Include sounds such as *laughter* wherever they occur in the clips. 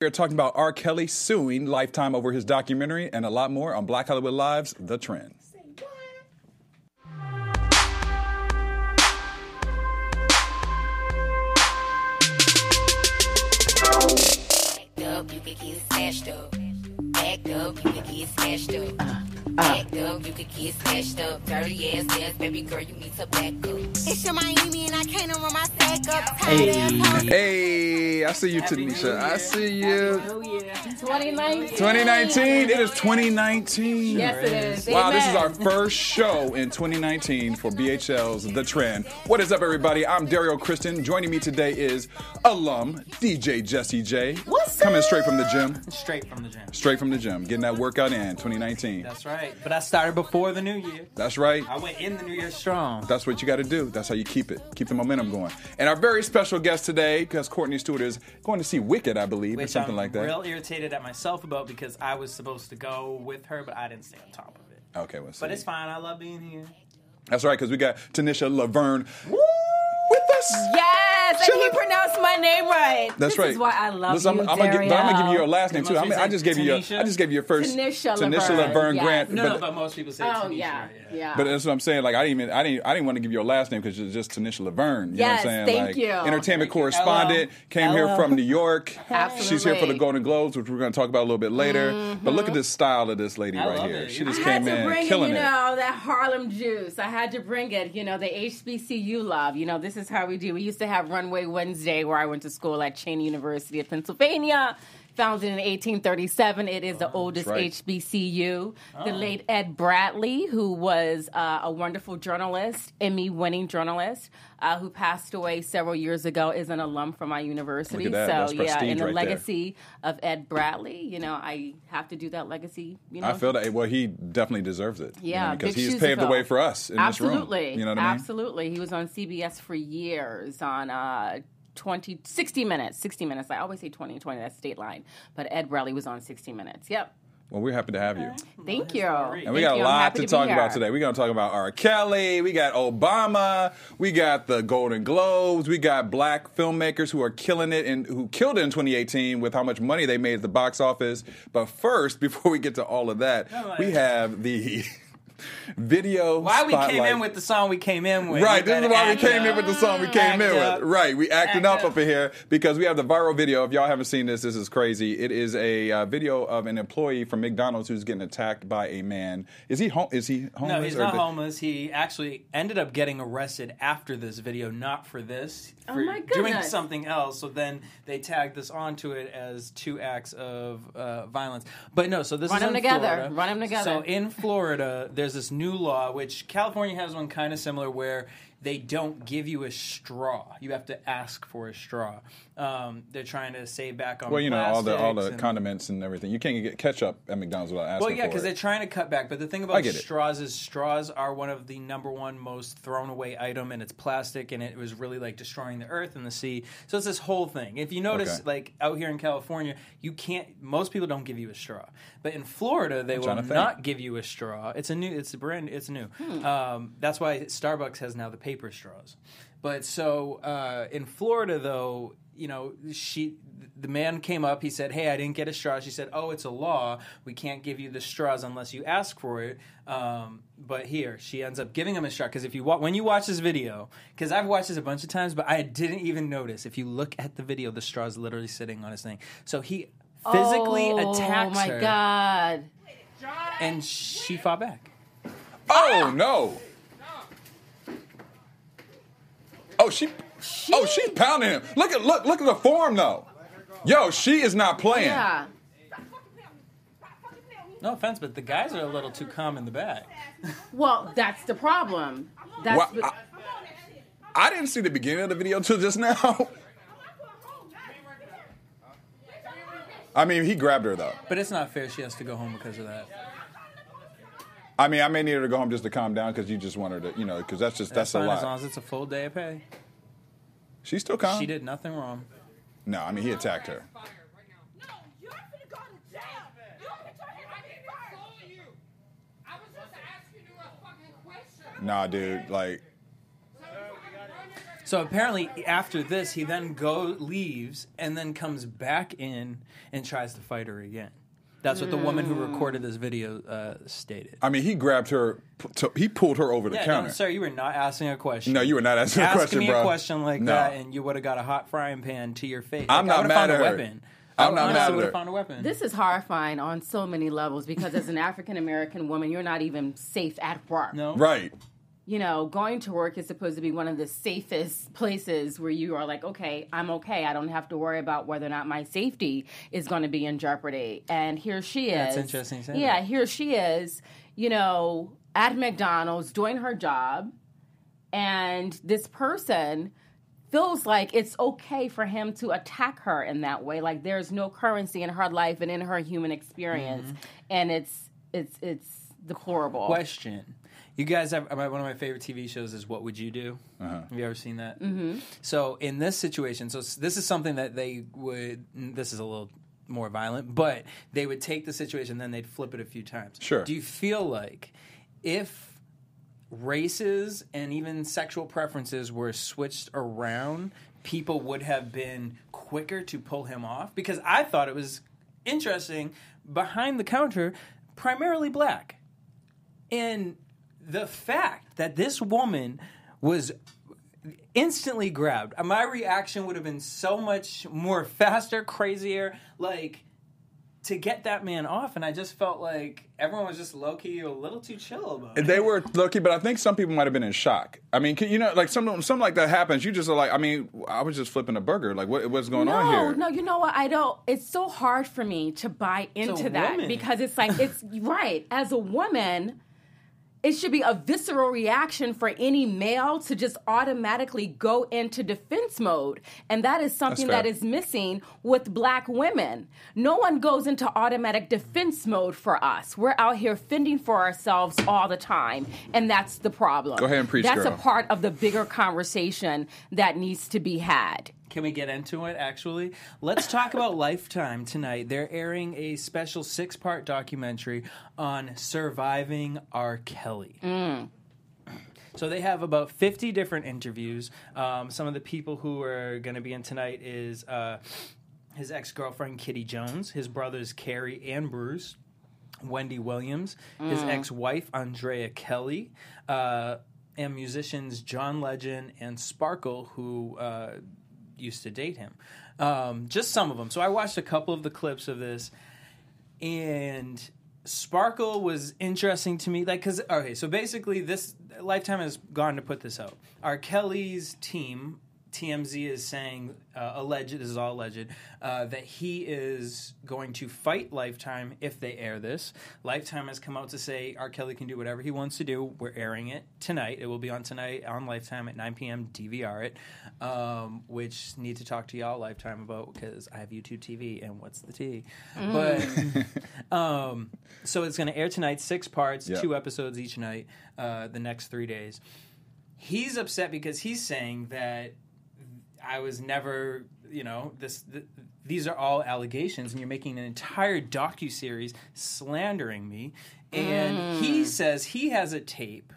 We're talking about R. Kelly suing Lifetime over his documentary and a lot more on Black Hollywood Live's The Trend. Up, you could get smashed up. Backed up, you could get smashed up. Uh. Backed up, you could get smashed up. Dirty ass ass, baby girl, you need to back up. It's your Miami and I can't run my stack up. Tired ass hoe. Hey, I see you, Tanisha. I see you. Oh yeah. 2019. 2019. It is 2019. Yes, it is. Wow, this is our first show in 2019 for BHL's The Trend. What is up, everybody? I'm Dario Kristen. Joining me today is alum DJ Jesse J. What's Coming up? straight from the gym. Straight from the gym. Straight from the gym. Getting that workout in 2019. That's right. But I started before the new year. That's right. I went in the new year strong. That's what you got to do. That's how you keep it. Keep the momentum going. And our very special guest today, because Courtney Stewart is going to see Wicked, I believe, or something I'm like that. real irritated at myself about because I was supposed to go with her, but I didn't stay on top of it. Okay, well, But it's fine. I love being here. That's right, because we got Tanisha Laverne with us. Yes, and he pronounced my name right. That's this right. is why I love Listen, you, I'm, I'm gonna give, but I'm gonna give you your last name too. I, mean, I just gave you your, Tanisha? I just gave you your first Tanisha Tanisha Laverne, Laverne yes. Grant. No, but, no, but most people say Oh Tanisha, yeah, right? yeah. but that's what I'm saying. Like I didn't even, I didn't, I didn't want to give you your last name because it's just Tanisha Laverne. You Yes, know what I'm saying? thank like, you. Entertainment Thank you. correspondent came here from New York. Absolutely. She's here for the Golden Globes, which we're going to talk about a little bit later. Mm-hmm. But look at this style of this lady I right here. it. She just I had came to in bring it, you know, that Harlem juice. I had to bring it, you know, the HBCU love. You know, this is how we do. We used to have Runway Wednesday where I went to school at Cheyney University of Pennsylvania. Founded in 1837. It is the oldest right. HBCU. The late Ed Bradley, who was uh, a wonderful journalist, Emmy winning journalist, uh, who passed away several years ago, is an alum from my university. Look at that. So, That's yeah, in the right there. legacy of Ed Bradley, you know, I have to do that legacy. You know, I feel that. Well, he definitely deserves it. you Yeah, know, because big he's paved the way for us in Absolutely. this room. You know what I mean? Absolutely. He was on CBS for years on uh 20 60 minutes. 60 minutes. I always say 20 20 that's state line. But Ed Bradley was on 60 minutes. Yep. Well, we're happy to have you. Thank you. And we got a lot to talk about today. We're going to talk about R. Kelly. We got Obama. We got the Golden Globes. We got black filmmakers who are killing it and who killed it in 2018 with how much money they made at the box office. But first, *laughs* before we get to all of that, we have the video. Why we came in with the song we came in with. Right, We this is why we act came in with the song we came Act in up. with. Right, we acting Act up up. up in here because we have the viral video. If y'all haven't seen this, this is crazy. It is a uh, video of an employee from McDonald's who's getting attacked by a man. Is he home? Is he homeless? No, he's or not the- homeless. He actually ended up getting arrested after this video, not for this, Oh for my doing something else. So then they tagged this onto it as two acts of uh, violence. But no, so this Run is them in together. Florida. Run 'em together. So in Florida, there's this new law, which California has one kind of similar, where they don't give you a straw. You have to ask for a straw. Um, they're trying to save back on Well, you know all the all the and- condiments and everything. You can't get ketchup at McDonald's without asking well, yeah, because they're trying to cut back. But the thing about straws is straws are one of the number one most thrown away item, and it's plastic, and it was really like destroying the earth and the sea. So it's this whole thing. If you notice, Okay. like out here in California, you can't. Most people don't give you a straw, but in Florida, they will to not give you a straw. It's a new. It's a brand. It's new. Um, that's why Starbucks has now the paper straws. But so uh, in Florida, though, you know, she the man came up. He said, "Hey, I didn't get a straw." She said, "Oh, it's a law. We can't give you the straws unless you ask for it." Um, but here, she ends up giving him a straw because if you wa- when you watch this video, because I've watched this a bunch of times, but I didn't even notice. If you look at the video, the straw is literally sitting on his thing. So he physically oh, attacks my her, God. and she fought back. oh no! Oh she, oh she's pounding him. Look at look look at the form though. Yo, she is not playing. Yeah. No offense, but the guys are a little too calm in the back. Well, that's the problem. That's Well, the- I, I didn't see the beginning of the video till just now. *laughs* I mean, he grabbed her though. But it's not fair. She has to go home because of that. I mean, I may need her to go home just to calm down because you just want her to, you know, because that's just that's, fine a as long as it's a full day of pay. She's still calm. She did nothing wrong. No, I mean he attacked her. No, you're finna go to jail. You don't get your hands on me first. I was just asking you a fucking question. Nah, dude, like So apparently, after this, he then go leaves and then comes back in and tries to fight her again. That's what the woman who recorded this video uh, stated. I mean, he grabbed her. p- to- He pulled her over the Yeah, counter. no, sir, you were not asking a question. No, you were not asking a question. Ask question, me bro. a question like No. that, and you would have got a hot frying pan to your face. I'm Like, I not would've mad found at a her. weapon. I'm not mad at would her. have found a weapon. This is horrifying on so many levels because as an African American woman, you're not even safe at work. no, Right. You know, going to work is supposed to be one of the safest places where you are like, okay, I'm okay. I don't have to worry about whether or not my safety is going to be in jeopardy. And here she is. That's interesting Yeah, that. here she is, you know, at McDonald's doing her job. And this person feels like it's okay for him to attack her in that way. Like there's no currency in her life and in her human experience. Mm-hmm. And it's it's it's deplorable. Question. You guys have my- one of my favorite TV shows is What Would You Do? Uh-huh. Have you ever seen that? Mm-hmm. So in this situation, so this is something that they would. This is a little more violent, but they would take the situation, then they'd flip it a few times. Sure. Do you feel like if races and even sexual preferences were switched around, people would have been quicker to pull him off? Because I thought it was interesting behind the counter, primarily black. And the fact that this woman was instantly grabbed, uh, my reaction would have been so much more *laughs* faster, crazier, like to get that man off. And I just felt like everyone was just low key a little too chill about it. They were lucky, but I think some people might have been in shock. I mean, can- you know, like something, something like that happens. You just are like, I mean, I was just flipping a burger. Like, what, what's going no, on here? No, you know what? I don't. It's so hard for me to buy into that woman. because it's like it's *laughs* right. As a woman, it should be a visceral reaction for any male to just automatically go into defense mode, and that is something that is missing with black women. No one goes into automatic defense mode for us. We're out here fending for ourselves all the time, and that's the problem. Go ahead and preach, That's girl. a part of the bigger conversation that needs to be had. Can we get into it, actually? Let's talk about *laughs* Lifetime tonight. They're airing a special six part documentary on surviving R. Kelly. So they have about 50 different interviews. Um, some of the people who are going to be in tonight is uh, his ex girlfriend, Kitti Jones, his brothers, Carey and Bruce. Wendy Williams, his ex wife, Andrea Kelly, uh, and musicians John Legend and Sparkle, who uh, used to date him. Um, just some of them. So I watched a couple of the clips of this, and Sparkle was interesting to me. Like, because, okay, so basically, this Lifetime has gone to put this out. R. Kelly's team. TMZ is saying, uh, alleged, this is all alleged, uh, that he is going to fight Lifetime if they air this. Lifetime has come out to say R. Kelly can do whatever he wants to do. We're airing it tonight. It will be on tonight on Lifetime at 9 p.m. DVR it, um, which need to talk to y'all Lifetime about because I have YouTube TV and what's the T. But *laughs* um, so it's going to air tonight, six parts, Yep. two episodes each night, uh, the next three days. He's upset because he's saying that I was never, you know, this. Th- these are all allegations, and you're making an entire docu series slandering me. And he says he has a tape.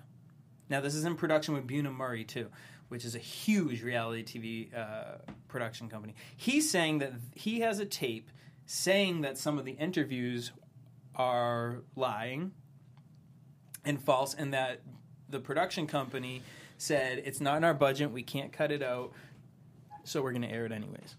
Now, this is in production with Bunim Murray too, which is a huge reality TV uh, production company. He's saying that he has a tape saying that some of the interviews are lying and false, and that the production company said it's not in our budget, we can't cut it out, so we're going to air it anyways.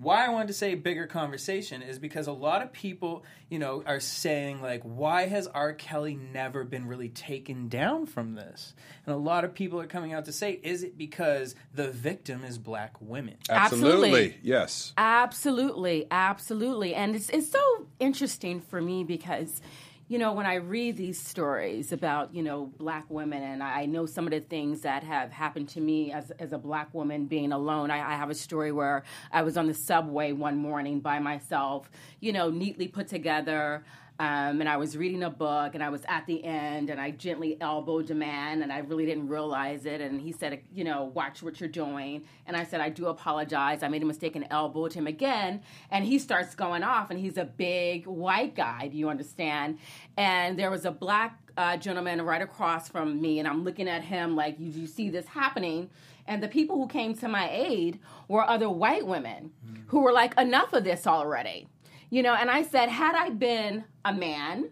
Why I wanted to say bigger conversation is because a lot of people, you know, are saying like, why has R. Kelly never been really taken down from this? And a lot of people are coming out to say, is it because the victim is black women? Absolutely. Absolutely. Yes. Absolutely, absolutely. And it's it's so interesting for me because you know, when I read these stories about, you know, black women, and I know some of the things that have happened to me as, as a black woman being alone. I, I have a story where I was on the subway one morning by myself, you know, neatly put together. Um, and I was reading a book, and I was at the end, and I gently elbowed a man, and I really didn't realize it. And he said, "You know, watch what you're doing." And I said, "I do apologize. I made a mistake and elbowed him again." And he starts going off, and he's a big white guy. Do you understand? And there was a black uh, gentleman right across from me, and I'm looking at him like, "You, you see this happening?" And the people who came to my aid were other white women who were like, "Enough of this already." You know, and I said, had I been a man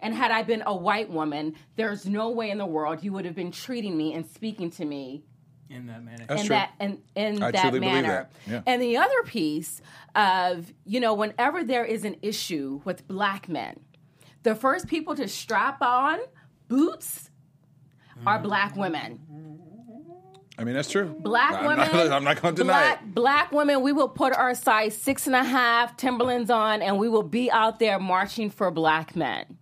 and had I been a white woman, there's no way in the world you would have been treating me and speaking to me in that manner. That's in true. that in, in I that truly believe manner. that, yeah. And the other piece of, you know, whenever there is an issue with black men, the first people to strap on boots are mm-hmm. black women. I mean, that's true. Black I'm women. Not, I'm not going to deny black, it. Black women, we will put our size six and a half Timberlands on, and we will be out there marching for black men.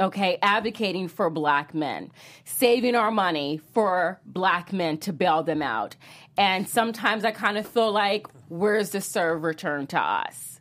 Okay, advocating for black men, saving our money for black men to bail them out. And sometimes I kind of feel like, where's the serve return to us?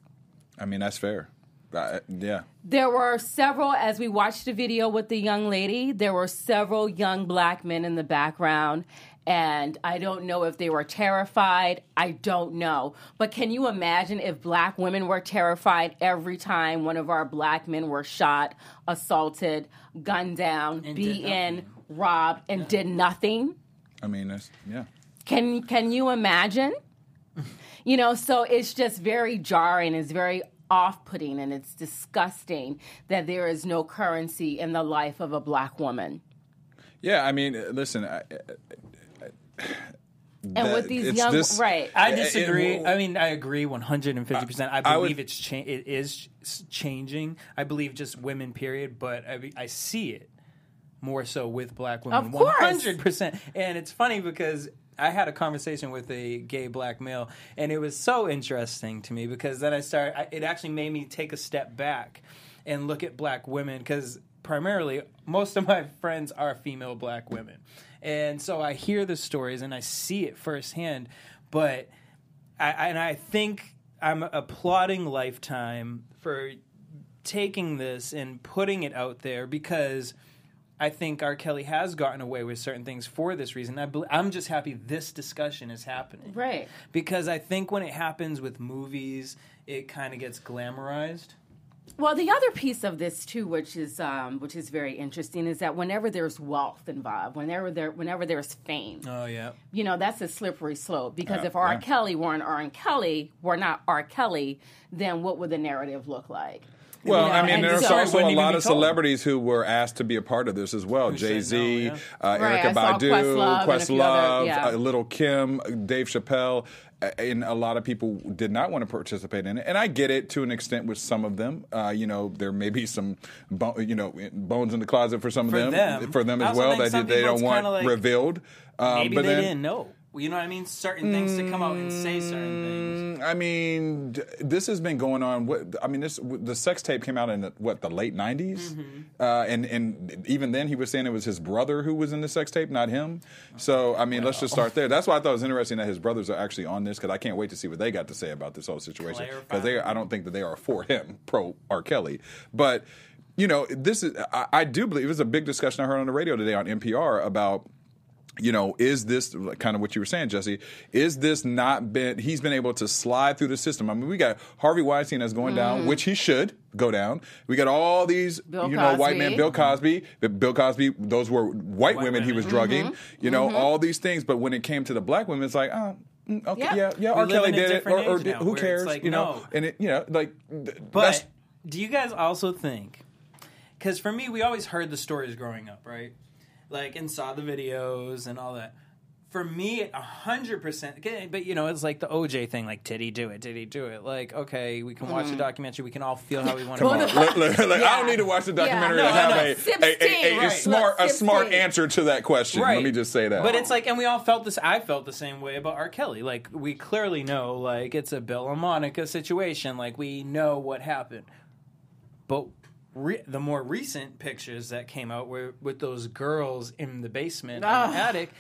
I mean, that's fair. Uh, yeah. There were several, as we watched the video with the young lady, there were several young black men in the background. And I don't know if they were terrified. I don't know. But can you imagine if black women were terrified every time one of our black men were shot, assaulted, gunned down, And beaten, robbed, and did nothing? I mean, that's, yeah. Can can you imagine? *laughs* you know, so it's just very jarring. It's very off-putting, and it's disgusting that there is no currency in the life of a black woman. Yeah, I mean, listen. I, And with these young, right? I disagree. it- I mean, I agree 150%. I I would- believe it's cha- it is changing. I believe just women, period. But I, I see it more so with black women. Of course. 100%. And it's funny because I had a conversation with a gay black male, and it was so interesting to me because then I started, I, it actually made me take a step back and look at black women because primarily most of my friends are female black women. And so I hear the stories and I see it firsthand, but I, and I think I'm applauding Lifetime for taking this and putting it out there because I think R. Kelly has gotten away with certain things for this reason. I I'm just happy this discussion is happening. Right. Because I think when it happens with movies, it kind of gets glamorized. Well, the other piece of this too, which is um, which is very interesting, is that whenever there's wealth involved, whenever there whenever there's fame, Oh, yeah. you know that's a slippery slope. Because Yeah, if R. yeah. Kelly weren't R. Kelly, were not R. Kelly, then what would the narrative look like? Well, You know, I mean, and there's so- also a lot of celebrities who were asked to be a part of this as well. Jay Z, no, uh, Right, Erykah I Badu, Questlove and a other- yeah. uh, Lil' Kim, Dave Chappelle. Uh, And a lot of people did not want to participate in it, and I get it to an extent with some of them. Uh, you know, there may be some, bo- you know, bones in the closet for some For of them, them. for them as well that they don't want like- revealed. Um, Maybe but they then, didn't know. You know what I mean? Certain things to come out and say certain things. Mm, I mean, d- this has been going on. What I mean, this the sex tape came out in the, what the late 90s Mm-hmm. uh, and and even then he was saying it was his brother who was in the sex tape, not him. So I mean, let's just start there. That's why I thought it was interesting that his brothers are actually on this because I can't wait to see what they got to say about this whole situation because they I don't think that they are for him, pro R. Kelly, but. You know, this is. I, I do believe it was a big discussion I heard on the radio today on NPR about you know, is this kind of what you were saying, Jesse? Is this not been? He's been able to slide through the system. I mean, we got Harvey Weinstein that's going down, mm-hmm. which he should go down. We got all these, Bill you know, white Cosby. men, Bill Cosby, Bill Cosby. Those were white, women, he was drugging. Mm-hmm. You know, mm-hmm. all these things. But when it came to the black women, it's like, oh. mm, Okay, Yeah. yeah, yeah. R. Kelly did it, or, or now who cares? like, you know, no. and it, you know, like, But that's- do you guys also think? Because for me, we always heard the stories growing up, right? Like and saw the videos and all that. For me, a hundred percent. okay, But you know, it's like the OJ thing. Like, did he do it? Did he do it? Like, okay, we can watch the mm-hmm. documentary. We can all feel how we want to. Well, feel. Look, look, look, I Yeah. don't need to watch the documentary Yeah, to no, have no. a, Sip a, a, tea, a, right. smart a Look, sip smart tea. answer to that question. Right. Let me just say that. But it's like, and we all felt this. I felt the same way about R. Kelly. Like, we clearly know, like, it's a Bill and Monica situation. Like, we know what happened. But re- the more recent pictures that came out were with those girls in the basement, in the ah. attic.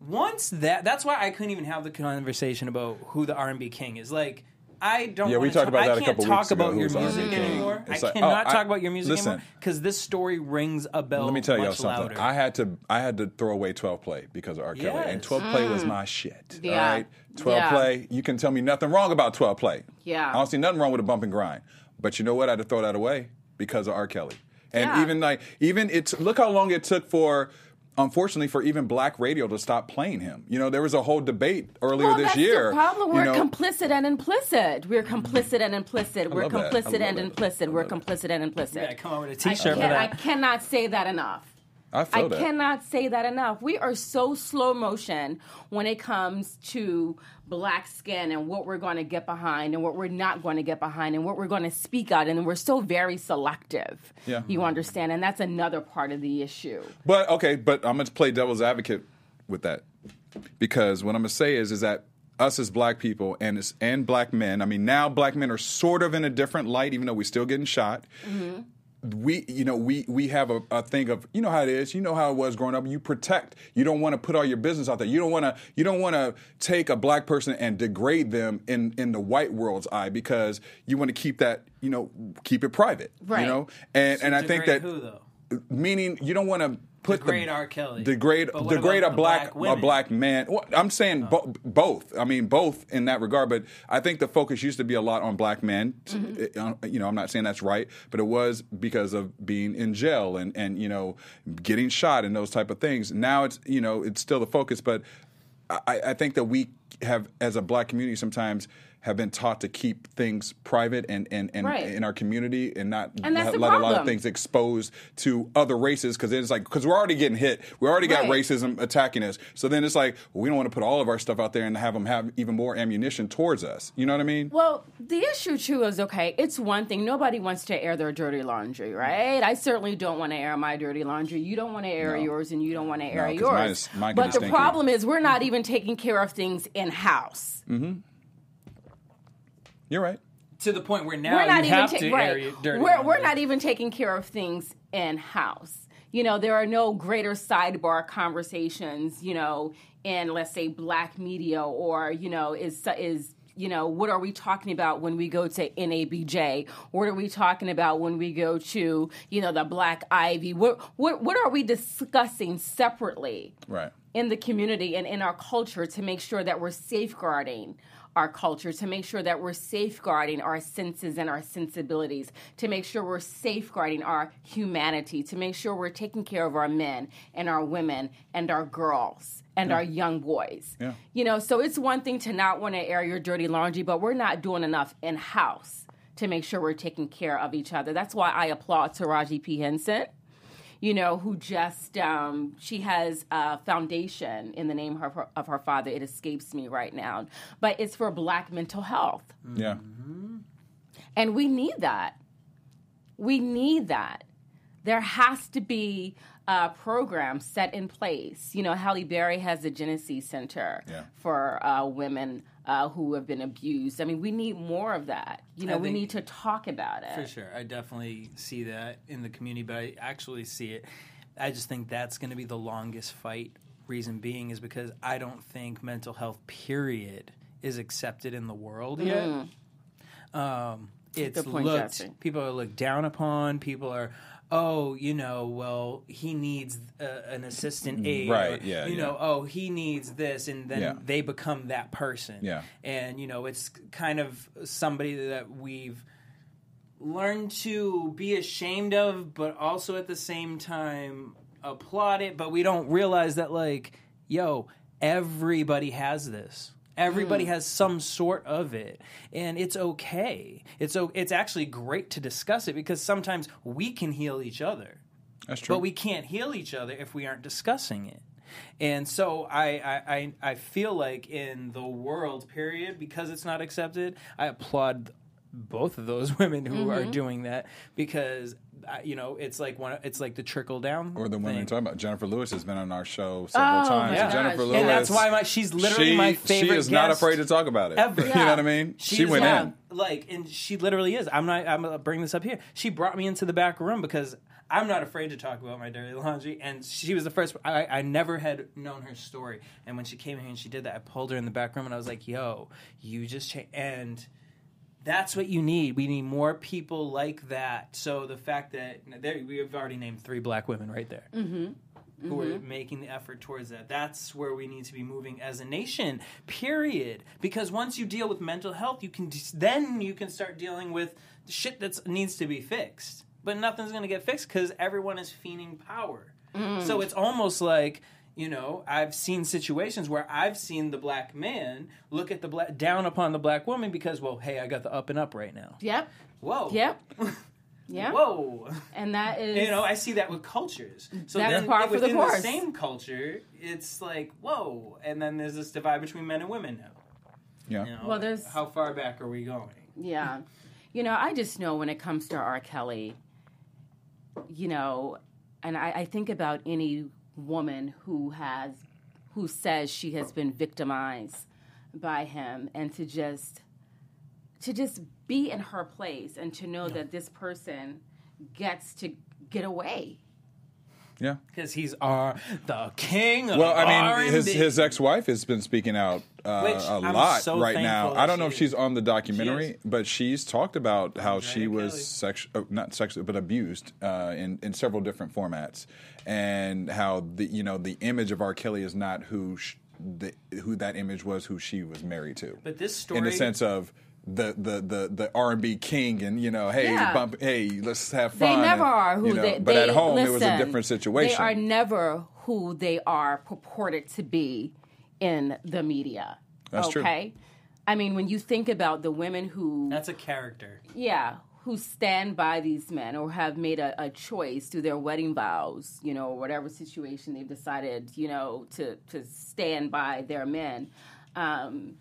Once that, that's why I couldn't even have the conversation about who the R and B king is. Like, I don't. Yeah, we talked talk- about that I a can't couple talk weeks ago, about who your was R. music anymore. It's I cannot oh, I- talk about your music listen. anymore because this story rings a bell. Let me tell y'all something. louder. I had to I had to throw away 12 play because of R. Kelly. And Yes. 12 play was mm. my shit. Yeah. All right? 12 Yeah. play, you can tell me nothing wrong about 12 play. Yeah. I don't see nothing wrong with a bump and grind. But you know what? I had to throw that away because of R. Kelly. And Yeah. even like even it's look how long it took for unfortunately for even black radio to stop playing him. You know, there was a whole debate earlier well, this that's year. The problem. you We're know, complicit and implicit. We're complicit and implicit. We're love that. I complicit and implicit. We're complicit and implicit. yeah, come on with a I, T-shirt for can't- I cannot say that enough. I I cannot say that enough. We are so slow motion when it comes to black skin and what we're going to get behind and what we're not going to get behind and what we're going to speak out and we're so very selective. Yeah. You understand? And that's another part of the issue. But okay, but I'm gonna play devil's advocate with that because what I'm gonna say is is that us as black people and as, and black men. I mean, now black men are sort of in a different light, even though we're still getting shot. Mm-hmm. We, you know, we we have a, a thing of, you know how it is, you know how it was growing up. You protect. You don't want to put all your business out there. You don't want to. You don't want to take a black person and degrade them in in the white world's eye because you want to keep that, you know, keep it private. Right. You know, and and I think that who though? meaning you don't want to put Degrade the, R. Kelly. degrade But what degrade a the black, black a black man. Well, I'm saying bo- both. I mean both in that regard. But I think the focus used to be a lot on black men. Uh, You know, I'm not saying that's right, but it was because of being in jail and and you know getting shot and those type of things. Now it's you know it's still the focus, but I, I think that we have as a black community sometimes. Have been taught to keep things private and, and, and Right. in our community and not And let, let a lot of things exposed to other races because it's like because we're already getting hit we already got Right. racism attacking us so then it's like well, we don't want to put all of our stuff out there and have them have even more ammunition towards us you know what i mean Well, the issue too is okay. It's one thing. Nobody wants to air their dirty laundry, right? I certainly don't want to air my dirty laundry. You don't want to air No. yours, and you don't want to air 'cause yours. is- but the stinky. problem is, we're not even taking care of things in house. Mm-hmm. You're right To the point where now we're not you even have ta- to right. air dirty we're, we're not even taking care of things in house. You know, there are no greater sidebar conversations. You know, in let's say black media or you know is is you know what are we talking about when we go to NABJ? What are we talking about when we go to you know the Black Ivy? What what what are we discussing separately? right in the community and in our culture to make sure that we're safeguarding our culture, to make sure that we're safeguarding our senses and our sensibilities, to make sure we're safeguarding our humanity, to make sure we're taking care of our men and our women and our girls and our young boys. Yeah. You know, so it's one thing to not want to air your dirty laundry, but we're not doing enough in house to make sure we're taking care of each other. That's why I applaud Taraji P. Henson you know, who just um, she has a foundation in the name of her, of her father. It escapes me right now, but it's for Black mental health, yeah and we need that. We need that. There has to be a program set in place. You know, Halle Berry has the Jenesse Center Yeah. for uh, women uh, who have been abused. I mean, we need more of that. You know, we need to talk about it. For sure. I definitely see that in the community, but I actually see it. I just think that's going to be the longest fight. Reason being is because I don't think mental health, period, is accepted in the world yet. Um, it's Mm. Good point, looked, people are looked down upon. People are, oh, you know, well, he needs uh, an assistant aide. Right, or, yeah, You yeah. know, oh, he needs this. And then Yeah. they become that person. Yeah. And, you know, it's kind of somebody that we've learned to be ashamed of, but also at the same time applaud it. But we don't realize that, like, yo, everybody has this. Everybody mm. has some sort of it, and it's okay. It's it's actually great to discuss it because sometimes we can heal each other, that's true but we can't heal each other if we aren't discussing it. And so I, I, I, I feel like in the world, period, because it's not accepted, I applaud both of those *laughs* women who are mm-hmm. doing that because you know it's like one it's like the trickle down or the women you're talking about jennifer lewis has been on our show several Oh, times my and jennifer lewis and that's why my, she's literally she, my favorite she is not afraid to talk about it ever. *laughs* you know what i mean She she went not- in like, and she literally is. I'm not. I'm gonna bring this up here. She brought me into the back room because I'm not afraid to talk about my dirty laundry, and she was the first. I, I never had known her story, and when she came in here and she did that, I pulled her in the back room, and I was like, "Yo, you just changed." And That's what you need. We need more people like that. So the fact that there, we've already named three black women right there. Mm-hmm. Who are making the effort towards that. That's where we need to be moving as a nation, period. Because once you deal with mental health, you can then you can start dealing with shit that needs to be fixed. But nothing's going to get fixed because everyone is fiending power. So it's almost like you know I've seen situations where I've seen the black man look at the black down upon the black woman because well hey I got the up and up right now. Yep. Whoa. Yep. *laughs* Yep. Whoa. And that is You know, I see that with cultures. So That's then par for the within the, same culture, it's like, whoa. And then there's this divide between men and women now. Yeah. You know, Well, there's- how far back are we going? Yeah. You know, I just know when it comes to R. Kelly, you know, and I, I think about any woman who has, who says she has been victimized by him and to just, to just be in her place and to know that this person gets to get away. Yeah. Because he's our the king of Well, I mean, R&B. his his ex wife has been speaking out uh, Which a I'm lot so right now. I don't know if she's on the documentary, is. but she's talked about how she was Kelly. sex, oh, not sexually, but abused uh, in in several different formats, and how the you know the image of R. Kelly is not who sh- the who that image was, who she was married to. But this story. in the sense of. The the the the R and B king and you know hey Yeah. bump hey let's have fun. They never and, are who you know, they. but they, at home it was a different situation They are never who they are purported to be in the media. That's true. okay? I mean, when you think about the women who, That's a character. yeah, who stand by these men or have made a, a choice through their wedding vows, you know, whatever situation they've decided, you know, to to stand by their men. Um,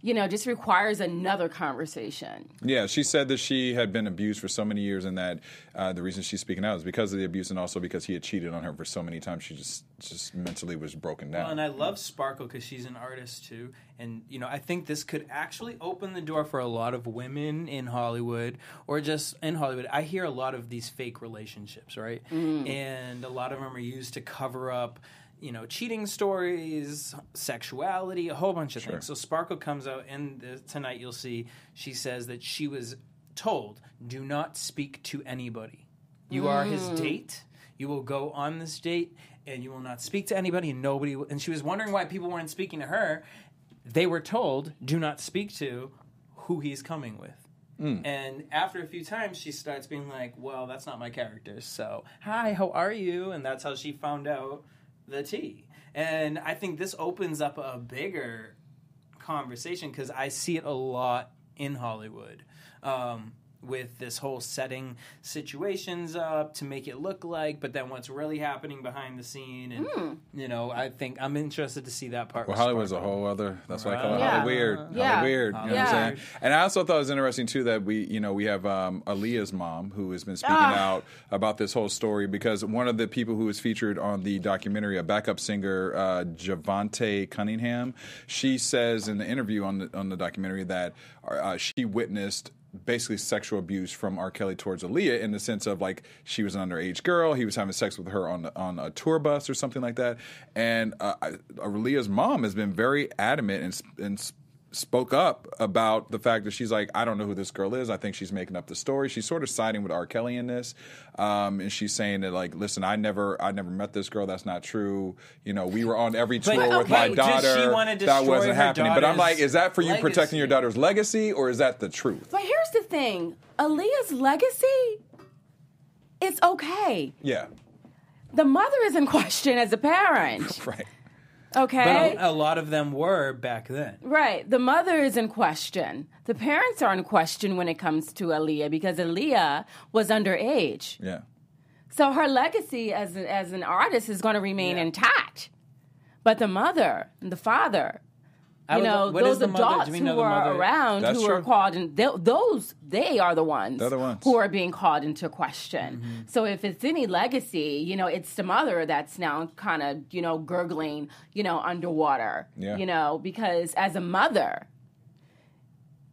you know, just requires another conversation. Yeah, she said that she had been abused for so many years, and that uh, the reason she's speaking out is because of the abuse, and also because he had cheated on her for so many times. She just just mentally was broken down. Well, and I love Sparkle because she's an artist too, and you know I think this could actually open the door for a lot of women in Hollywood or just in Hollywood. I hear a lot of these fake relationships, right? And a lot of them are used to cover up, you know, cheating stories, sexuality, a whole bunch of things. So Sparkle comes out, and uh, tonight you'll see she says that she was told, "Do not speak to anybody. You are his date." You will go on this date and you will not speak to anybody and nobody will, and she was wondering why people weren't speaking to her. They were told, do not speak to who he's coming with. And after a few times, she starts being like, "Well, that's not my character." So, hi, how are you? And that's how she found out the tea. And I think this opens up a bigger conversation because I see it a lot in Hollywood. Um, with this whole setting situations up to make it look like, but then what's really happening behind the scene, and you know, I think I'm interested to see that part. Well, with Hollywood's a whole other. That's why I call it Yeah. Holly weird. Yeah. Holly weird. You know what I'm Yeah. saying? And I also thought it was interesting too that we, you know, we have um, Aaliyah's mom who has been speaking Ah. out about this whole story because one of the people who was featured on the documentary, a backup singer, uh, Jovante Cunningham, she says in the interview on the on the documentary that uh, she witnessed basically sexual abuse from R. Kelly towards Aaliyah in the sense of like she was an underage girl, he was having sex with her on on a tour bus or something like that, and uh, Aaliyah's mom has been very adamant and and. S- spoke up about the fact that she's like I don't know who this girl is. I think she's making up the story. She's sort of siding with R. Kelly in this um, and she's saying that like listen I never I never met this girl. That's not true. You know we were on every tour But, with my okay, does she daughter. that wasn't her happening. But I'm like is that for you protecting your daughter's legacy or is that the truth? But here's the thing. Aaliyah's legacy it's okay. yeah. The mother is in *laughs* question as a parent. *laughs* right Okay? But a, a lot of them were back then. right. The mother is in question. The parents are in question when it comes to Aaliyah because Aaliyah was underage. yeah So her legacy as, as an artist is going to remain Yeah. intact. But the mother and the father, I you know, lo- those the mother? Do adults who are around That's who are called, in, they, those they are the ones, They're the ones. who are being called into question. Mm-hmm. So if it's any legacy, you know, it's the mother that's now kind of you know gurgling, you know, underwater. Yeah. You know, because as a mother,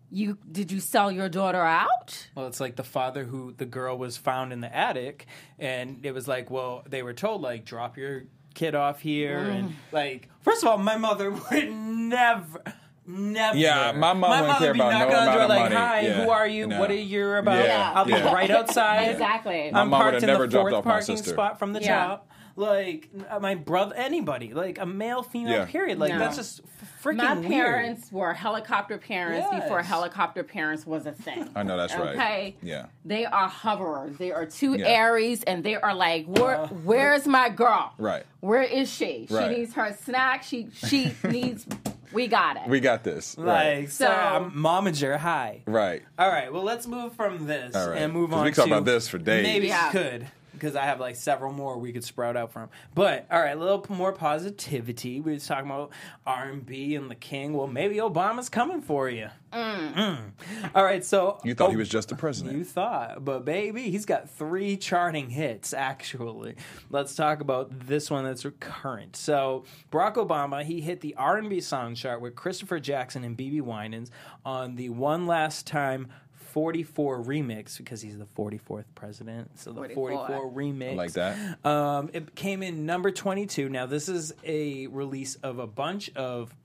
you did you sell your daughter out? Well, it's like the father who the girl was found in the attic, and it was like, well, they were told like, drop your kid off here, and mm. like, first of all, my mother *laughs* would never. Never. Yeah, my mom wouldn't mother care be about no knocking on amount door of like, money. "Hi, Yeah. who are you? No. What are you about?" Yeah, I'll be yeah. right *laughs* outside. Exactly. My I'm mom parked would've in never the dropped fourth off my parking sister. spot from the Yeah. top. Like uh, my brother, anybody, like a male, female, Yeah. period. Like No. that's just freaking My weird. parents were helicopter parents before helicopter parents was a thing. I know that's right. Okay. Yeah. They are hoverers. They are two Yeah. Aries, and they are like, Where, "Where's my girl? Right. Where is she? Right. She needs her snack. She she *laughs* needs. We got it. We got this. Like, Right. so, So- I'm momager. Hi. Right. All right, well, let's move from this All right. and move on we can talk to about this for days. Maybe Yeah. could because I have like several more we could sprout out from. But all right, a little more positivity. We was talking about R and B and the King. Well, maybe Obama's coming for you. Mm. All right, so You thought he oh, was just the president. You thought, but baby, he's got three charting hits actually. Let's talk about this one that's recurrent. So Barack Obama, he hit the R&B song chart with Christopher Jackson and BeBe Winans on the One Last Time 44 remix because he's the 44th president. So the 44. 44 remix. I like that. Um, it came in number 22. Now, this is a release of a bunch of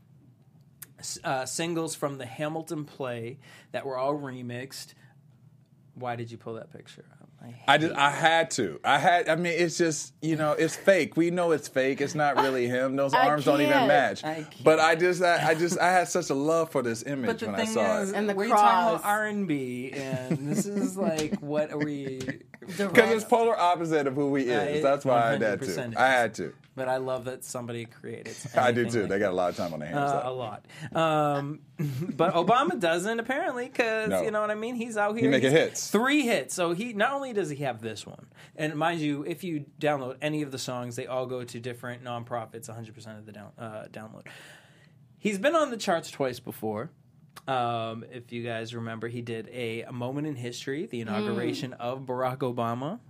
uh, singles from the Hamilton play that were all remixed. Why did you pull that picture up? I just I had to. I had I mean it's just, you know, it's fake. We know it's fake. It's not really him. Those I arms don't even can't. match. I But I just I, I just I had such a love for this image But the when thing I saw is, it. And the we're talking cross. about R and B, and this is like what are we? *laughs* Because it's polar opposite of who he is. Uh, it- That's why I had 100% to. I had to. But I love that somebody created. *laughs* I do too. like They got a lot of time on their hands. Uh, a lot. Um, *laughs* but Obama doesn't apparently because No. you know what I mean. He's out here. He making he's- hits. Three hits. So he not only does he have this one, and mind you, if you download any of the songs, they all go to different nonprofits. 100 percent of the down, uh, download. He's been on the charts twice before. Um, if you guys remember, he did a, a moment in history, the inauguration of Barack Obama,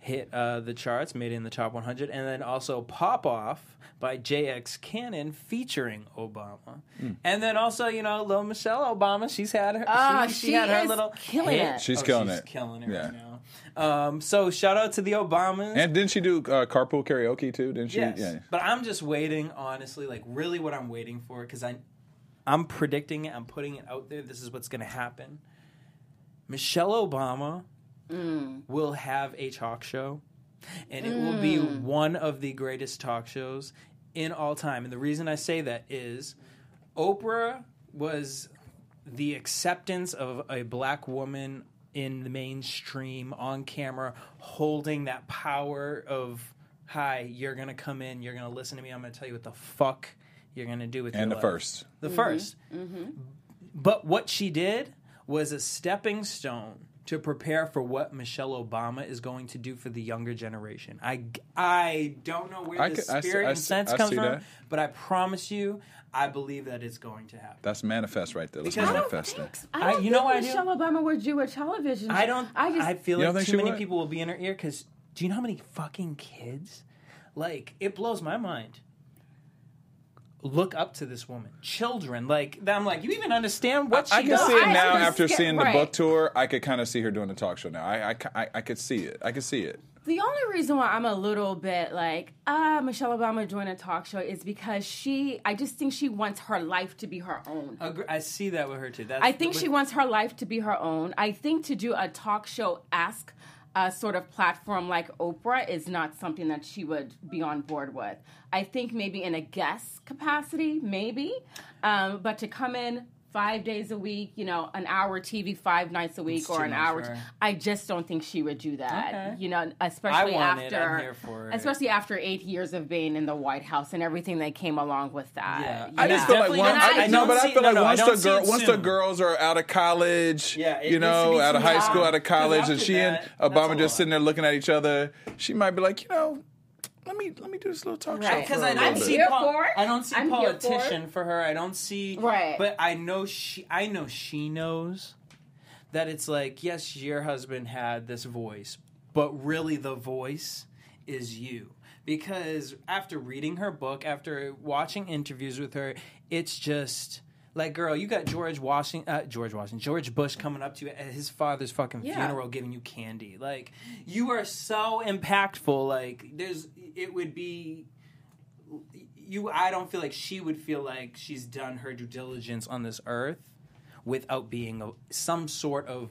hit uh, the charts, made it in the top 100, and then also "Pop Off" by JX Cannon featuring Obama, Hmm. and then also you know, little Michelle Obama, she's had her, Ah, she, she she had her is little killing hit. it. She's Oh, killing she's it. killing it Yeah. right now. Um, so shout out to the Obamas. And didn't she do uh, carpool karaoke too? Didn't she? Yes, Yeah. but I'm just waiting. Honestly, like really, what I'm waiting for because I, I'm predicting it. I'm putting it out there. This is what's going to happen. Michelle Obama Mm. will have a talk show, and it will be mm. one of the greatest talk shows in all time. And the reason I say that is, Oprah was the acceptance of a black woman in the mainstream on camera holding that power of hi you're gonna come in you're gonna listen to me i'm gonna tell you what the fuck you're gonna do with And your the life. first. the mm-hmm. 1st mm-hmm. but what she did was a stepping stone to prepare for what Michelle Obama is going to do for the younger generation. I, I don't know where I the could- see- spirit I and see- sense I comes see from, that. but I promise you, I believe that it's going to happen. That's manifest right there. Let's Because- I don't manifest it. I don't I- you know think what I do? Michelle Obama would do a television. I don't. I just. I feel You like too many would? people will be in her ear because do you know how many fucking kids? Like it blows my mind. Look up to this woman, children. Like I'm like, you even understand what she I can does? see it now have after skip- seeing the right. book tour. I could kind of see her doing the talk show now. I, I, I, I could see it. I could see it. The only reason why I'm a little bit like, ah, Michelle Obama doing a talk show is because she, I just think she wants her life to be her own. Agre- I see that with her too. That's, I think she wants her life to be her own. I think to do a talk show ask uh, sort of platform like Oprah is not something that she would be on board with. I think maybe in a guest capacity, maybe, um, but to come in five days a week, you know, an hour TV five nights a week It's or an hour, for t- her. I just don't think she would do that. Okay. You know, especially want it. after, I'm here for it. especially after eight years of being in the White House and everything that came along with that. Yeah. you I just feel like once, not. I, I no, but I feel no, like no, once the girl, it once the girls are out of college, Yeah, it you know, out of soon. high school, out of college, and she after and Obama just sitting there looking at each other, she might be like, you know, let me let me do this little talk show Right. for because a I little don't bit. see here for. I don't see I'm here for politician for her. I don't see Right. But I know she. I know she knows that it's like yes, your husband had this voice, but really the voice is you. Because after reading her book, after watching interviews with her, it's just like, girl, you got George Washington, uh, George Washington, George Bush coming up to you at his father's fucking Yeah. funeral, giving you candy. Like, you are so impactful. Like, there's, it would be you. I don't feel like she would feel like she's done her due diligence on this earth without being a, some sort of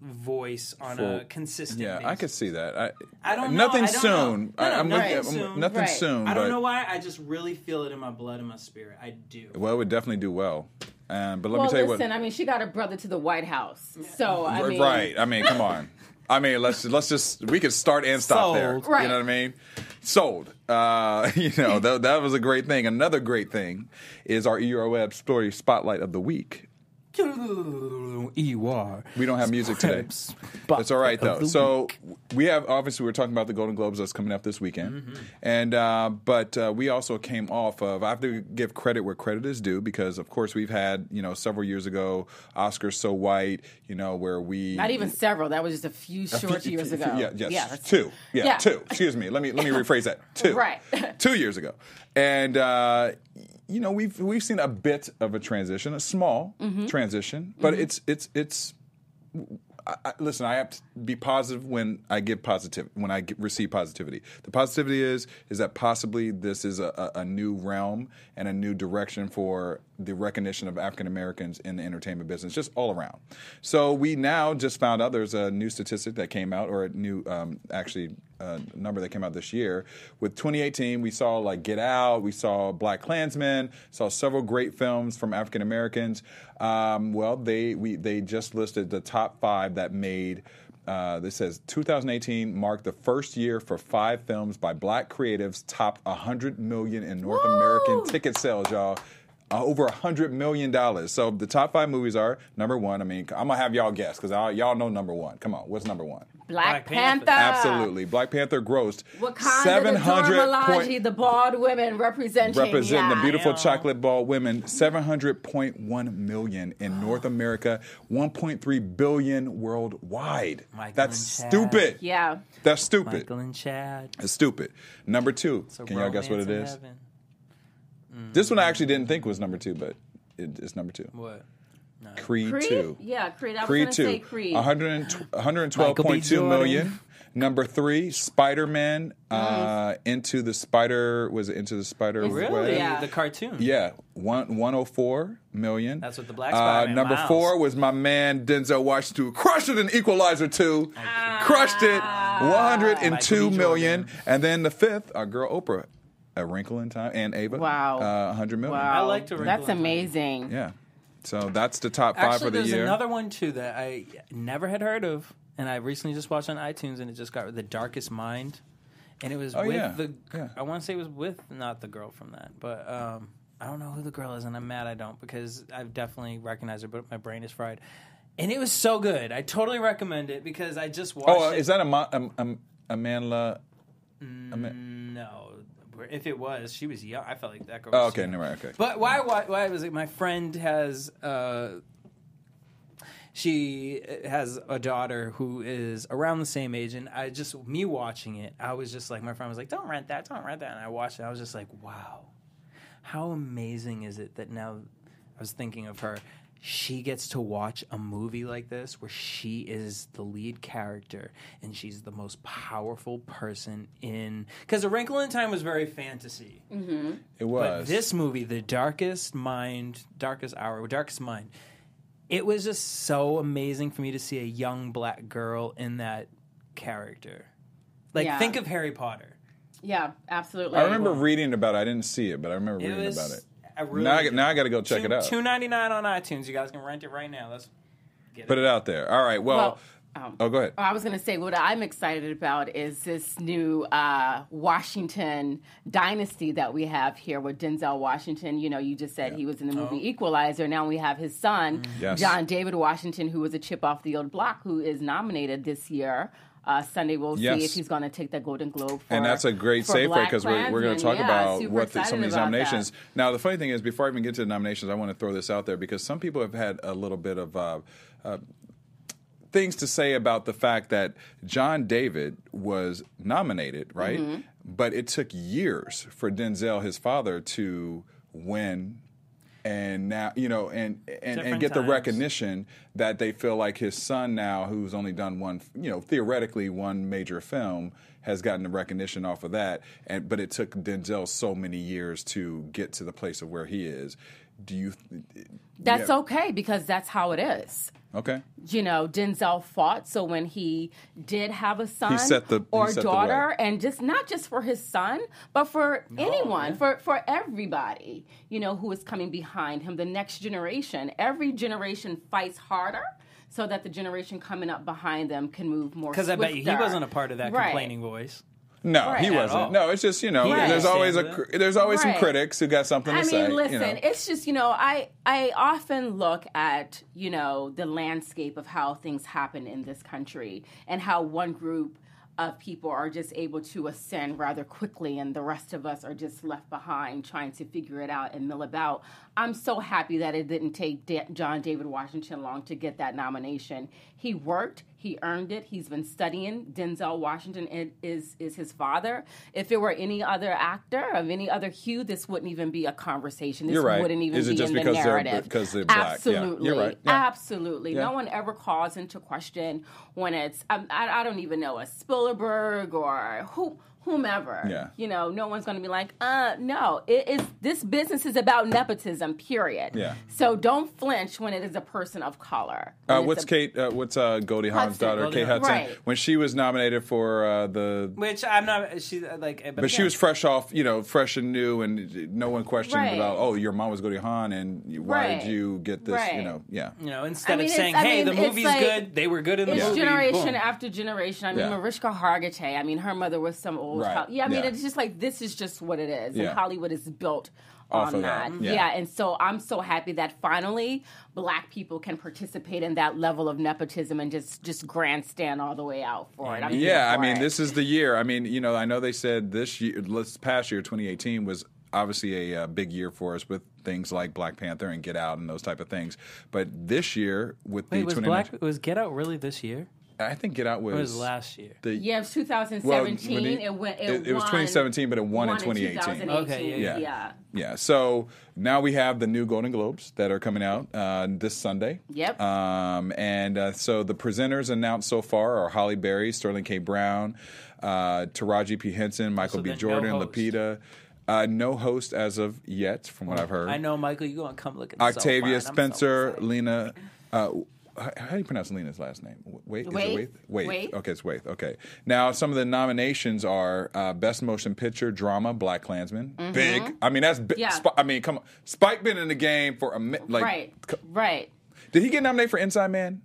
voice on For- a consistent. Yeah, I could see that. I, I don't know. Nothing I don't know. soon. No, no, I, am nothing with, I'm- soon. Nothing Right. soon. I don't but- know why. I just really feel it in my blood and my spirit. I do. Well, it would definitely do well. Um, but let well, me tell you listen, what. I mean, she got her brother to the White House, so I mean, right. I mean, come on. I mean, let's let's just we could start and stop there. Right. You know what I mean? Sold. Uh, *laughs* you know that, that was a great thing. Another great thing is our EURweb story spotlight of the week. EUR. We don't have music today. That's all right though. So we have obviously we're talking about the Golden Globes that's coming up this weekend, Mm-hmm. and uh, but uh, we also came off of. I have to give credit where credit is due because of course we've had you know several years ago Oscars so white you know where we not even several. That was just a few short few- years few- ago. Yeah, yes, that's- two. Yeah, Yeah. two. Excuse me. Let me let me rephrase that. Two. *laughs* Right. two years ago, and uh, you know we've we've seen a bit of a transition, a small Mm-hmm. transition, but it's it's it's. I, I, listen, I have to be positive when I give positive when I get, receive positivity. The positivity is is that possibly this is a, a, a new realm and a new direction for the recognition of African Americans in the entertainment business, just all around. So we now just found out there's a new statistic that came out, or a new um, actually uh, number that came out this year. With 2018, we saw like Get Out, we saw Black Klansman, saw several great films from African Americans. Um, well, they we they just listed the top five that made. Uh, this says 2018 marked the first year for five films by black creatives topped 100 million in North American ticket sales, y'all. Uh, over a hundred million dollars. So the top five movies are number one. I mean, I'm gonna have y'all guess because y'all know number one. Come on, what's number one? Black, Black Panther. Panther. Absolutely, Black Panther grossed seven hundred the hundred Dora point the bald women representing. representing the beautiful Yeah. chocolate ball women. Seven hundred point one million in North America, one point three billion worldwide. Michael That's and Chad. stupid. Yeah. That's stupid. Michael and Chad. It's stupid. Number two. So Can y'all guess what it is? romance is? in heaven. This one I actually didn't think was number two, but it's number two. What? Creed, Creed? two. Yeah, Creed. I was Creed gonna 2. say Creed. 100 Michael B. 112.2 Jordan. million. Number three, Spider Man. Uh, into the Spider was it Into the Spider It's- Web? Really? Yeah. The cartoon. Yeah, one one oh four million. That's what the Black Uh, Spider-Man number allows. four was my man Denzel Washington. who Crushed it in Equalizer two. Crushed it. One hundred and two Michael B. million. Jordan. And then the fifth, our girl Oprah, A Wrinkle in Time, and Ava. Wow. uh, hundred million. Wow. I like to That's wrinkle in amazing. Yeah. So that's the top five Actually, for the there's year. another one too that I never had heard of, and I recently just watched on iTunes, and it just got The Darkest Mind, and it was Oh, with yeah. the. Yeah. I want to say it was with not the girl from that, but um, I don't know who the girl is, and I'm mad I don't because I've definitely recognized her, but my brain is fried. And it was so good. I totally recommend it because I just watched. oh, it. is that a, Ma- um, um, Amanda? no? If it was, she was young. I felt like that girl. Oh, okay, young. never mind. Okay. But why, why? Why was it? My friend has. Uh, she has a daughter who is around the same age, and I just me watching it, I was just like, my friend was like, "Don't rent that, don't rent that," and I watched it. I was just like, "Wow, how amazing is it that now?" I was thinking of her. She gets to watch a movie like this where she is the lead character and she's the most powerful person in. Because A Wrinkle in Time was very fantasy. Mm-hmm. It was. But this movie, The Darkest Mind, Darkest Hour, Darkest Mind, it was just so amazing for me to see a young black girl in that character. Like, Yeah. think of Harry Potter. Yeah, absolutely. I remember reading about it. I didn't see it, but I remember It reading was about it. A really now, I, now I got to go check it out. Two ninety nine on iTunes. You guys can rent it right now. Let's get Put it. it out there. All right. Well, Well, um, oh, go ahead. I was going to say what I'm excited about is this new uh, Washington dynasty that we have here with Denzel Washington. You know, you just said he was in the movie Equalizer. Now we have his son, Yes. John David Washington, who was a chip off the old block, who is nominated this year. Uh, Sunday we'll Yes. see if he's going to take the Golden Globe. For, and that's a great Black because we're, we're going to talk Yeah, about what the, some of these nominations. that. Now, the funny thing is, before I even get to the nominations, I want to throw this out there because some people have had a little bit of uh, uh, things to say about the fact that John David was nominated, right? Mm-hmm. But it took years for Denzel, his father, to win and now you know and and, and get the recognition that they feel like his son now who's only done one you know theoretically one major film has gotten the recognition off of that. And but it took Denzel so many years to get to the place of where he is. Do you That's yeah. okay because that's how it is. okay you know, Denzel fought. So when he did have a son set the- he or set daughter, way. and just not just for his son, but for anyone, for for everybody, you know, who is coming behind him, the next generation. Every generation fights harder. So that the generation coming up behind them can move more. Because I bet you he wasn't a part of that Right. complaining voice. No Right. he wasn't no it's just you know He there's always a there's always some critics who got something to I mean, listen, you know. it's just you know, I I often look at you know the landscape of how things happen in this country and how one group of people are just able to ascend rather quickly, and the rest of us are just left behind trying to figure it out and mill about. I'm so happy that it didn't take Da- John David Washington long to get that nomination. He worked, he earned it. He's been studying. Denzel Washington is is his father. If it were any other actor of any other hue, this wouldn't even be a conversation. This You're right. wouldn't even Is it be just in the because they're- narrative. because they're black? Yeah. Absolutely, You're right. Yeah. absolutely. Yeah. No one ever calls into question when it's I, I, I don't even know a Spielberg or who whomever. Yeah. You know, no one's going to be like, uh, no. It is this business is about nepotism. Period. Yeah. So don't flinch when it is a person of color. Uh, what's a- Kate? Uh, what's uh, Goldie Hawn's daughter, Goldie Kate Hudson? Right. When she was nominated for uh, the, Which I'm not. She like. But, but she again, was fresh off, you know, fresh and new, and no one questioned Right. about, oh, your mom was Goldie Hawn, and why Right. did you get this? You know, yeah, You know, instead I mean, of it's- saying, I "Hey, mean, the movie's like- good. They were good in the It's movie." generation boom. after generation. I mean, Yeah. Mariska Hargitay. I mean, her mother was some old. Right. Hol- yeah, I mean, Yeah. it's just like this is just what it is, Yeah. and Hollywood is built Off on of that. that. Yeah. and so I'm so happy that finally black people can participate in that level of nepotism and just just grandstand all the way out for it. I'm here yeah. I mean, it. this is the year. I mean, you know, I know they said this year, this past year, 2018 was obviously a uh, big year for us with things like Black Panther and Get Out and those type of things. But this year with Wait, the was 2019 Black was Get Out really this year? I think Get Out was, Or was last year? the Yeah, it was 2017. Well, he- it went. It, it- it was 2017, but it won in 2018. 2018. Okay, yeah, yeah. yeah. Yeah. So now we have the new Golden Globes that are coming out uh, this Sunday. Yep. Um, and uh, so the presenters announced so far are Halle Berry, Sterling K. Brown, uh, Taraji P. Henson, Michael So B. then no Jordan, host. Lupita. Uh, no host as of yet, from what I've heard. I know, Michael. You're gonna come looking. Octavia so fine. I'm so Spencer. Lena. Uh, how, do you pronounce Lena's last name? Wait, is it Waithe. Waithe? Waithe. Okay, it's Waithe. Okay. Now, some of the nominations are uh, Best Motion Picture, Drama, Black Klansman. Big. I mean, that's big. Mm-hmm. Yeah. Sp- I mean, come on. Spike been in the game for a minute. Like, right. c- Right. Did he get nominated for Inside Man?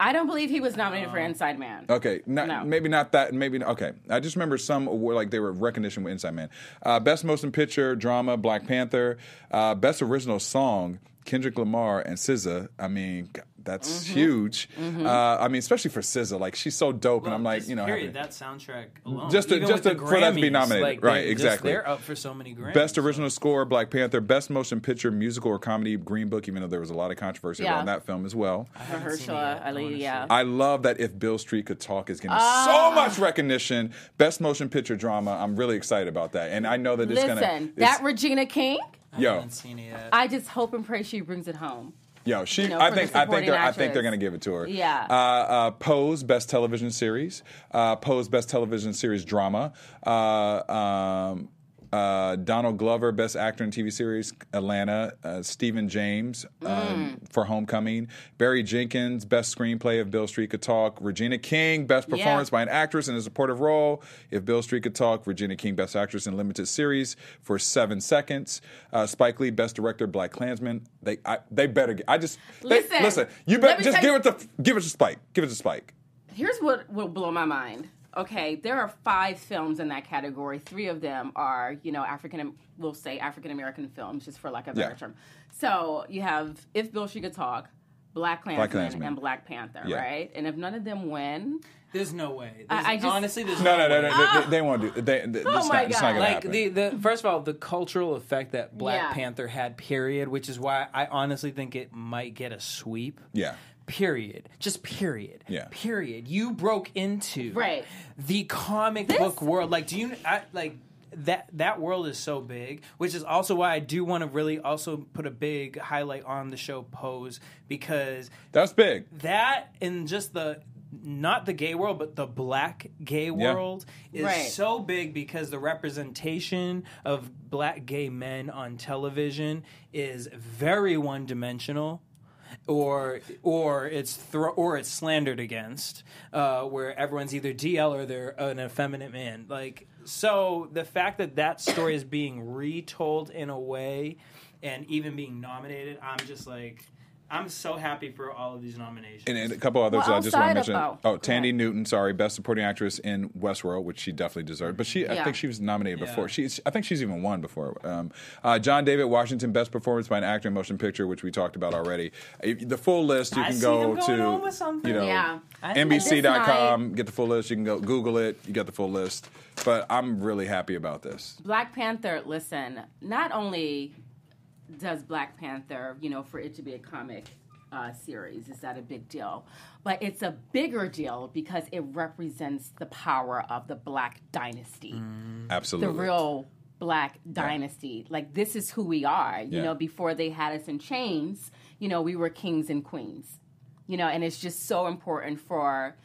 I don't believe he was nominated for Inside Man. Okay, not, No. maybe not that. Maybe okay. I just remember some award like they were recognition with Inside Man. Uh, Best Motion Picture, Drama, Black Panther. Uh, Best Original Song, Kendrick Lamar and SZA. I mean, that's Mm-hmm. huge. Uh, I mean, especially for SZA. Like she's so dope, and I'm like, you know, period. having- That soundtrack alone, Just to- Even just to- the for that to be nominated. like, Right, they- just- exactly. they're up for so many Grammys. Best Original Score, Black Panther. Best Motion Picture, Musical or Comedy, Green Book. Even though there was a lot of controversy Yeah. around that film as well. Mahershala Ali, yeah. I love that if Beale Street could talk is getting Ah. so much recognition. Best motion picture drama. I'm really excited about that, and I know that it's Listen, gonna. that Regina King, I yo, haven't seen it yet. I just hope and pray she brings it home. Yo, she. you know, I for the think. I think. They're, I think they're gonna give it to her. Yeah. Uh, uh, Pose best television series. Uh, Pose best television series drama. Uh, um, uh, Donald Glover, Best Actor in TV Series, Atlanta. Uh, Stephan James um, Mm. for Homecoming. Barry Jenkins, Best Screenplay if Beale Street Could Talk. Regina King, Best Yeah. Performance by an Actress in a Supportive Role. If Beale Street Could Talk, Regina King, Best Actress in Limited Series for Seven Seconds. Uh, Spike Lee, Best Director, Black Klansman. They, I, they better. Get, I just they- Listen, listen. You better just give you- it to give it to Spike. Give it to Spike. Here's what will blow my mind. Okay, there are five films in that category. Three of them are, you know, African, we'll say African American films, just for lack of a better Yeah. term. So you have If Beale She Could Talk, Black Klansman, Klansman. and Black Panther, Yeah. right? And if none of them win, There's no way. I- There's- I just- honestly, there's No, no, no, way. no. They, they, they won't do. They, they, it's Oh not, my it's not God. gonna like happen. the, the first of all the cultural effect that Black Yeah. Panther had period which is why I honestly think it might get a sweep yeah. Period just period Yeah. period you broke into Right. the comic This- book world like do you I, like that that world is so big, which is also why I do want to really also put a big highlight on the show Pose because That's big. that in just the not the gay world but the black gay world is Right. so big because the representation of black gay men on television is very one dimensional or or it's or it's slandered against uh, where everyone's either DL or they're an effeminate man. Like so the fact that that story is being retold in a way and even being nominated I'm just like I'm so happy for all of these nominations And, and a couple others Well, I just want to mention. of- oh, Thandie go ahead. Newton, sorry, best supporting actress in Westworld, which she definitely deserved. But she, I Yeah. think she was nominated Yeah. before. She's, I think she's even won before. Um, uh, John David Washington, best performance by an actor in motion picture, which we talked about already. The full list you I can see go him going on to, with something. you know, Yeah. NBC.com, get the full list. You can go Google it. You get the full list. But I'm really happy about this. Black Panther, listen, not only does Black Panther, you know, for it to be a comic uh, series, is that a big deal? But it's a bigger deal because it represents the power of the Black dynasty, Mm. the real Black dynasty. Like, this is who we are. You Yeah. know, before they had us in chains, you know, we were kings and queens. You know, and it's just so important for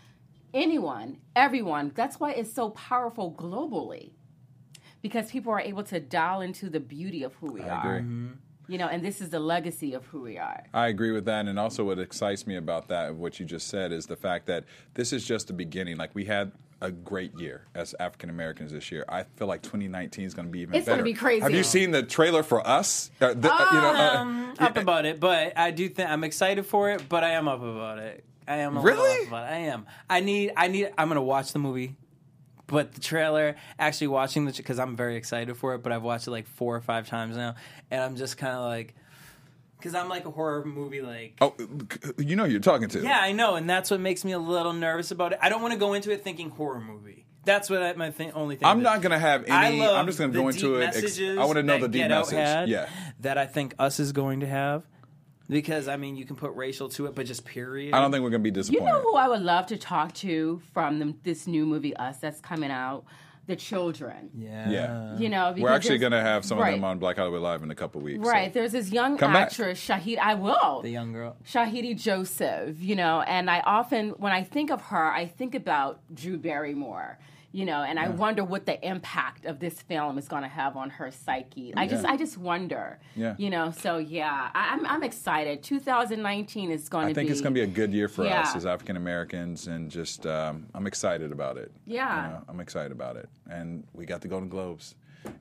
anyone, everyone. That's why it's so powerful globally because people are able to dial into the beauty of who we I are. agree. You know, and this is the legacy of who we are. I agree with that, and also what excites me about that, what you just said, is the fact that this is just the beginning. Like we had a great year as African Americans this year. I feel like 2019 is going to be even It's better. gonna be crazy. Have you seen the trailer for Us? Uh, the- uh, you know, uh, um, up about it, but I do think I'm excited for it. But I am up about it. I am a Really? up about it. I am. I need. I need. I'm gonna watch the movie, but the trailer. Actually, watching the because I'm very excited for it. But I've watched it like four or five times now, and I'm just kind of like, because I'm like a horror movie like. oh, you know who you're talking to. Yeah, I know, and that's what makes me a little nervous about it. I don't want to go into it thinking horror movie. That's what I, my th- only thing. I'm not going to have I any. love I'm just going to go into it. ex- I want to know the deep message. yeah. that I think Us is going to have, because I mean you can put racial to it, but just period. I don't think we're going to be disappointed. You know who I would love to talk to from the, this new movie Us that's coming out? The children. Yeah. Yeah. You know, we're actually going to have some right, of them on Black Hollywood Live in a couple weeks. so. Right. There's this young Come back. actress, Shahid. I will. The young girl. Shahadi Joseph, you know, and I often, when I think of her, I think about Drew Barrymore, you know, and I wonder what the impact of this film is going to have on her psyche. I just, I just wonder, Yeah. you know. So yeah, I, I'm, I'm excited. 2019 is going I to be. think it's going to be a good year for us as African Americans, and just um, I'm excited about it. Yeah. You know, I'm excited about it, and we got the Golden Globes,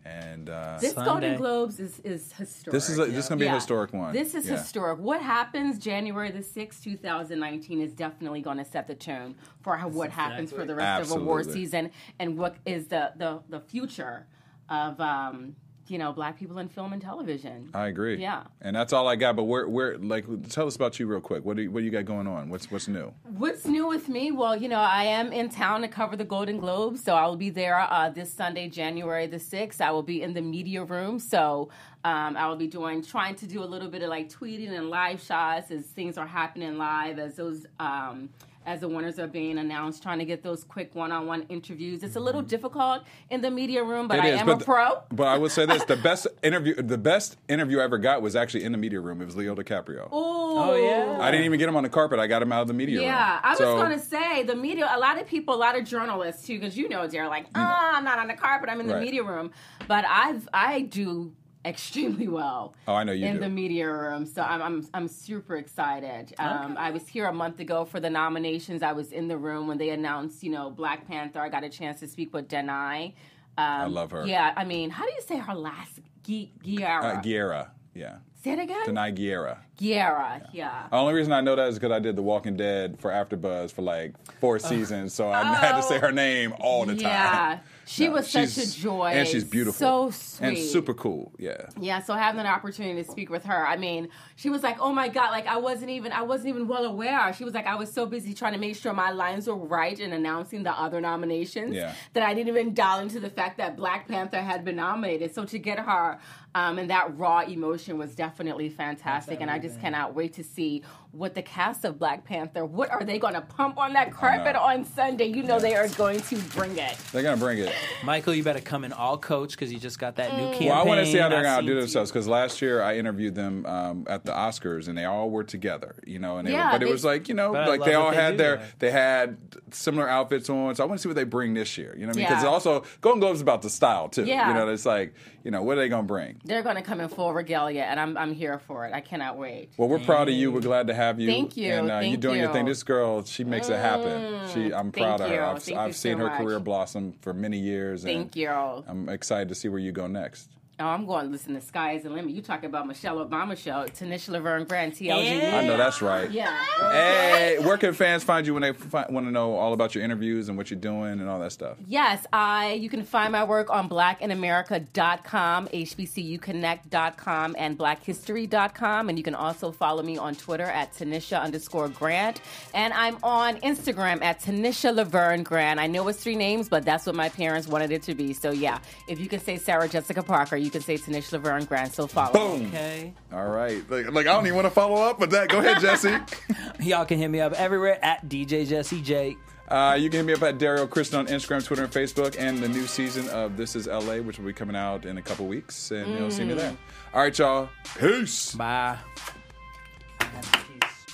and uh, This Sunday. Golden Globes is, is historic. this is a, this is going to be Yeah. a historic one. This is Yeah. historic. What happens January the 6th, 2019 is definitely going to set the tone for how, what happens for the rest of award Absolutely. season and what is the, the, the future of, um, you know, black people in film and television. I agree. Yeah. and that's all I got. But where, where, like, tell us about you real quick. What do you, what do you got going on? What's what's new? What's new with me? Well, you know, I am in town to cover the Golden Globes, so I will be there uh, this Sunday, January the 6th. I will be in the media room, so um, I will be doing, trying to do a little bit of like tweeting and live shots as things are happening live, as those, um, as the winners are being announced, trying to get those quick one-on-one interviews. It's a little difficult in the media room, but It I is, am but a pro. But I would say this: the best interview, the best interview I ever got was actually in the media room. It was Leo DiCaprio. Oh yeah. I didn't even get him on the carpet. I got him out of the media room. Yeah, I was So- going to say the media. A lot of people, a lot of journalists too, because you know they're like, ah, I'm not on the carpet. I'm in the Right. media room. But I've I do extremely well. Oh, I know you in do. the media room. So I'm I'm I'm super excited. Um, I was here a month ago for the nominations. I was in the room when they announced, you know, Black Panther. I got a chance to speak with Danai. Um, I love her. Yeah, I mean, how do you say her last? Gi- Giara. Uh, Gurira. Yeah. say it again. Danai Gurira. Giara. Yeah. The only reason I know that is because I did The Walking Dead for AfterBuzz for like four seasons, so I had to say her name all the time. Oh. *laughs* Yeah, she No, was such a joy, and she's beautiful, so sweet, and super cool. Yeah, Yeah, so having an opportunity to speak with her, I mean, she was like, "Oh my god!" Like I wasn't even, I wasn't even well aware. She was like, "I was so busy trying to make sure my lines were right and announcing the other nominations Yeah. that I didn't even dial into the fact that Black Panther had been nominated." So to get her um, and that raw emotion was definitely fantastic, and I just cannot wait to see what the cast of Black Panther. What are they going to pump on that carpet on Sunday? You know they are going to bring it. They're gonna bring it. Michael, you better come in all coach because you just got that new campaign. Well, I want to see how they're gonna do themselves because last year I interviewed them um, at the Oscars and they all were together, you know. And they, Yeah, but it was like you know, like they all they had their there. they had similar outfits on. So I want to see what they bring this year. You know what I mean? Because Yeah. also Golden Globes is about the style too. Yeah. You know, it's like you know what are they gonna bring? They're going to come in full regalia, and I'm, I'm here for it. I cannot wait. Well, we're proud of you. We're glad to have you. Thank you. And uh, you're Thank doing your thing. This girl, she makes it happen. She, I'm proud of you. her. I've, Thank I've you seen so her much. career blossom for many years. and Thank you. I'm excited to see where you go next. Oh, I'm going to listen to Sky is the Limit. You talk about Michelle Obama show, Tanisha Laverne Grant, TLG. Yeah. I know that's right. Yeah. Hey, where can fans find you when they fi- want to know all about your interviews and what you're doing and all that stuff? Yes, I. You can find my work on blackinamerica.com, hbcuconnect.com, and blackhistory.com. And you can also follow me on Twitter at Tanisha underscore Grant. And I'm on Instagram at Tanisha Laverne Grant. I know it's three names, but that's what my parents wanted it to be. So yeah, if you can say Sarah Jessica Parker, you can say Tanisha Laverne Grant. So follow. Boom. Okay. All right. Like, like, I don't even want to follow up with that. Go ahead, Jesse. *laughs* Y'all can hit me up everywhere at DJ Jesse J. Uh, you can hit me up at Dario Kristen on Instagram, Twitter, and Facebook, and the new season of This Is LA, which will be coming out in a couple weeks, and you'll see me there. All right, y'all. Peace. Bye.